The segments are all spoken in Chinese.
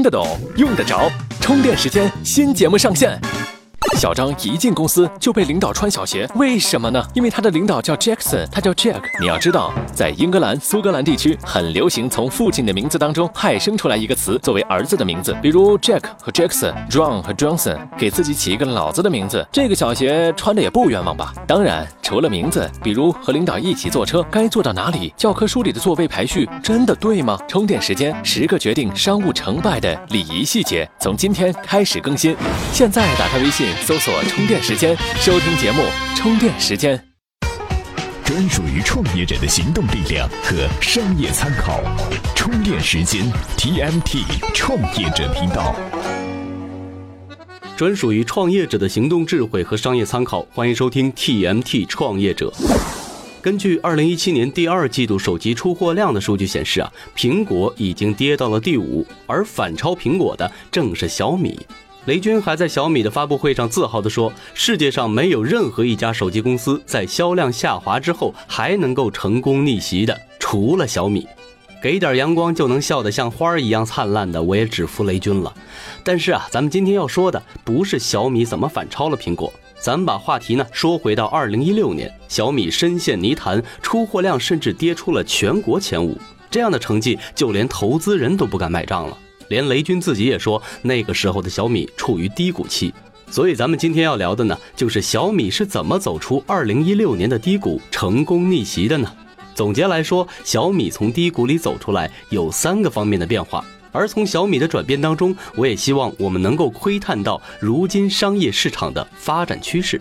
听得懂，用得着。充电时间新节目上线。小张一进公司就被领导穿小鞋，为什么呢？因为他的领导叫 Jackson，他叫 Jack。你要知道，在英格兰、苏格兰地区很流行从父亲的名字当中派生出来一个词作为儿子的名字，比如 Jack 和 Jackson，John 和 Johnson，给自己起一个老子的名字。这个小鞋穿的也不冤枉吧？当然，除了名字，比如和领导一起坐车，该坐到哪里？教科书里的座位排序真的对吗？充电时间，十个决定商务成败的礼仪细节，从今天开始更新。现在打开微信。搜索充电时间，收听节目充电时间，专属于创业者的行动力量和商业参考。充电时间，TMT 创业者频道，专属于创业者的行动智慧和商业参考。欢迎收听 TMT 创业者。根据二零一七年第二季度手机出货量的数据显示啊，苹果已经跌到了第五，而反超苹果的正是小米。雷军还在小米的发布会上自豪地说：“世界上没有任何一家手机公司在销量下滑之后还能够成功逆袭的，除了小米。给点阳光就能笑得像花儿一样灿烂的，我也只服雷军了。但是啊，咱们今天要说的不是小米怎么反超了苹果，咱们把话题呢说回到二零一六年，小米深陷泥潭，出货量甚至跌出了全国前五，这样的成绩就连投资人都不敢买账了。”连雷军自己也说，那个时候的小米处于低谷期，所以咱们今天要聊的呢，就是小米是怎么走出2016年的低谷，成功逆袭的呢？总结来说，小米从低谷里走出来有三个方面的变化，而从小米的转变当中，我也希望我们能够窥探到如今商业市场的发展趋势。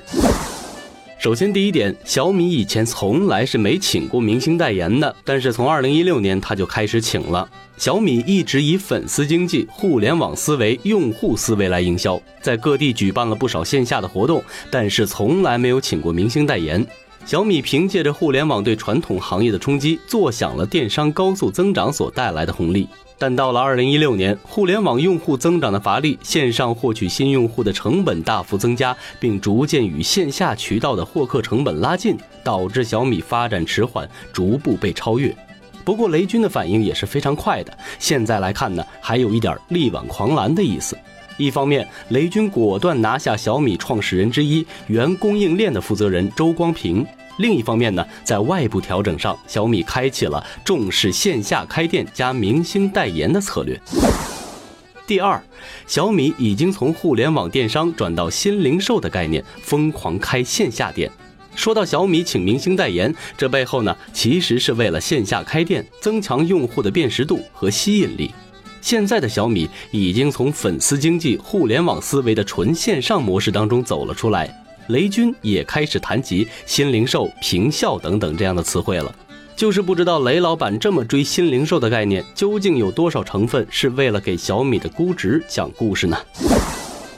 首先，第一点，小米以前从来是没请过明星代言的，但是从二零一六年他就开始请了。小米一直以粉丝经济、互联网思维、用户思维来营销，在各地举办了不少线下的活动，但是从来没有请过明星代言。小米凭借着互联网对传统行业的冲击，坐享了电商高速增长所带来的红利。但到了二零一六年，互联网用户增长的乏力，线上获取新用户的成本大幅增加，并逐渐与线下渠道的获客成本拉近，导致小米发展迟缓，逐步被超越。不过雷军的反应也是非常快的，现在来看呢，还有一点力挽狂澜的意思。一方面，雷军果断拿下小米创始人之一、原供应链的负责人周光平。另一方面呢，在外部调整上，小米开启了重视线下开店加明星代言的策略。第二，小米已经从互联网电商转到新零售的概念，疯狂开线下店。说到小米请明星代言，这背后呢，其实是为了线下开店，增强用户的辨识度和吸引力。现在的小米已经从粉丝经济、互联网思维的纯线上模式当中走了出来。雷军也开始谈及新零售、平效等等这样的词汇了，就是不知道雷老板这么追新零售的概念，究竟有多少成分是为了给小米的估值讲故事呢？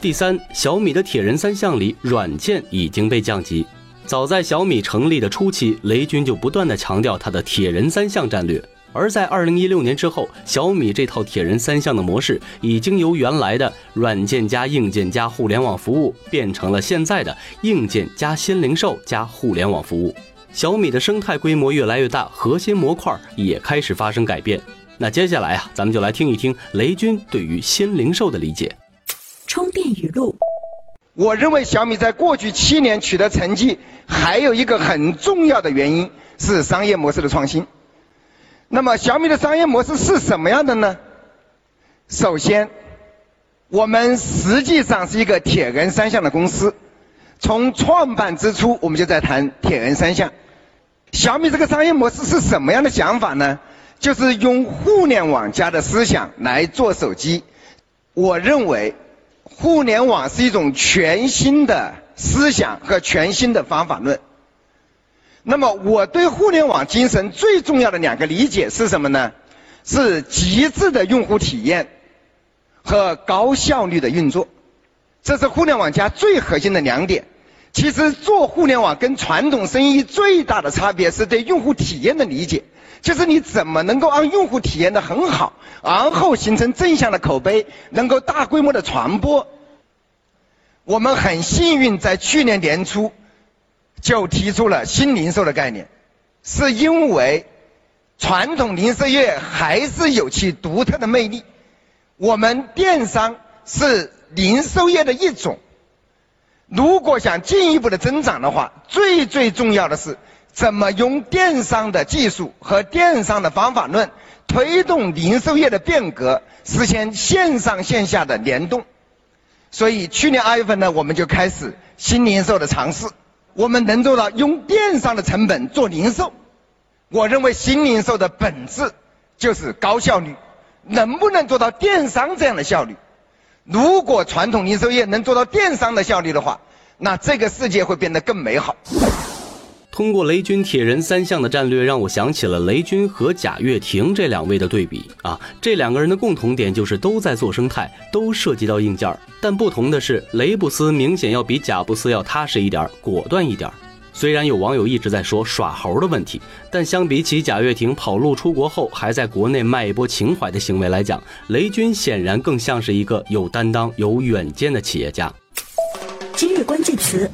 第三，小米的铁人三项里，软件已经被降级。早在小米成立的初期，雷军就不断的强调他的铁人三项战略。而在二零一六年之后，小米这套铁人三项的模式已经由原来的软件加硬件加互联网服务，变成了现在的硬件加新零售加互联网服务。小米的生态规模越来越大，核心模块也开始发生改变。那接下来啊，咱们就来听一听雷军对于新零售的理解。充电语录：我认为小米在过去七年取得成绩，还有一个很重要的原因是商业模式的创新。那么小米的商业模式是什么样的呢？首先，我们实际上是一个铁人三项的公司，从创办之初我们就在谈铁人三项。小米这个商业模式是什么样的想法呢？就是用互联网加的思想来做手机。我认为，互联网是一种全新的思想和全新的方法论。那么我对互联网精神最重要的两个理解是什么呢？是极致的用户体验和高效率的运作，这是互联网加最核心的两点。其实做互联网跟传统生意最大的差别是对用户体验的理解，就是你怎么能够让用户体验的很好，然后形成正向的口碑，能够大规模的传播。我们很幸运在去年年初。就提出了新零售的概念，是因为传统零售业还是有其独特的魅力。我们电商是零售业的一种。如果想进一步的增长的话，最最重要的是怎么用电商的技术和电商的方法论推动零售业的变革，实现线上线下的联动。所以去年二月份呢，我们就开始新零售的尝试。我们能做到用电商的成本做零售。我认为新零售的本质就是高效率。能不能做到电商这样的效率？如果传统零售业能做到电商的效率的话，那这个世界会变得更美好。通过雷军铁人三项的战略，让我想起了雷军和贾跃亭这两位的对比啊。这两个人的共同点就是都在做生态，都涉及到硬件但不同的是，雷布斯明显要比贾布斯要踏实一点，果断一点。虽然有网友一直在说耍猴的问题，但相比起贾跃亭跑路出国后还在国内卖一波情怀的行为来讲，雷军显然更像是一个有担当、有远见的企业家。今日关键词：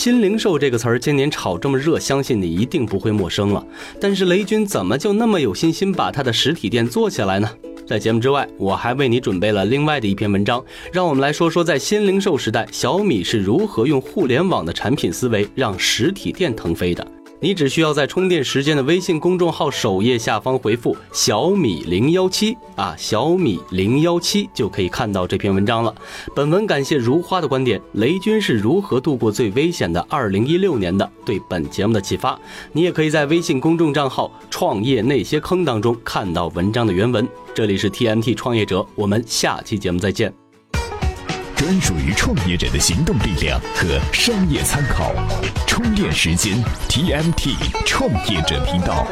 新零售这个词儿今年炒这么热，相信你一定不会陌生了。但是雷军怎么就那么有信心把他的实体店做起来呢？在节目之外，我还为你准备了另外的一篇文章，让我们来说说在新零售时代，小米是如何用互联网的产品思维让实体店腾飞的。你只需要在充电时间的微信公众号首页下方回复小米零幺七啊，小米零幺七就可以看到这篇文章了。本文感谢如花的观点，雷军是如何度过最危险的二零一六年的？对本节目的启发，你也可以在微信公众账号创业那些坑当中看到文章的原文。这里是 TMT 创业者，我们下期节目再见。专属于创业者的行动力量和商业参考，充电时间 TMT 创业者频道。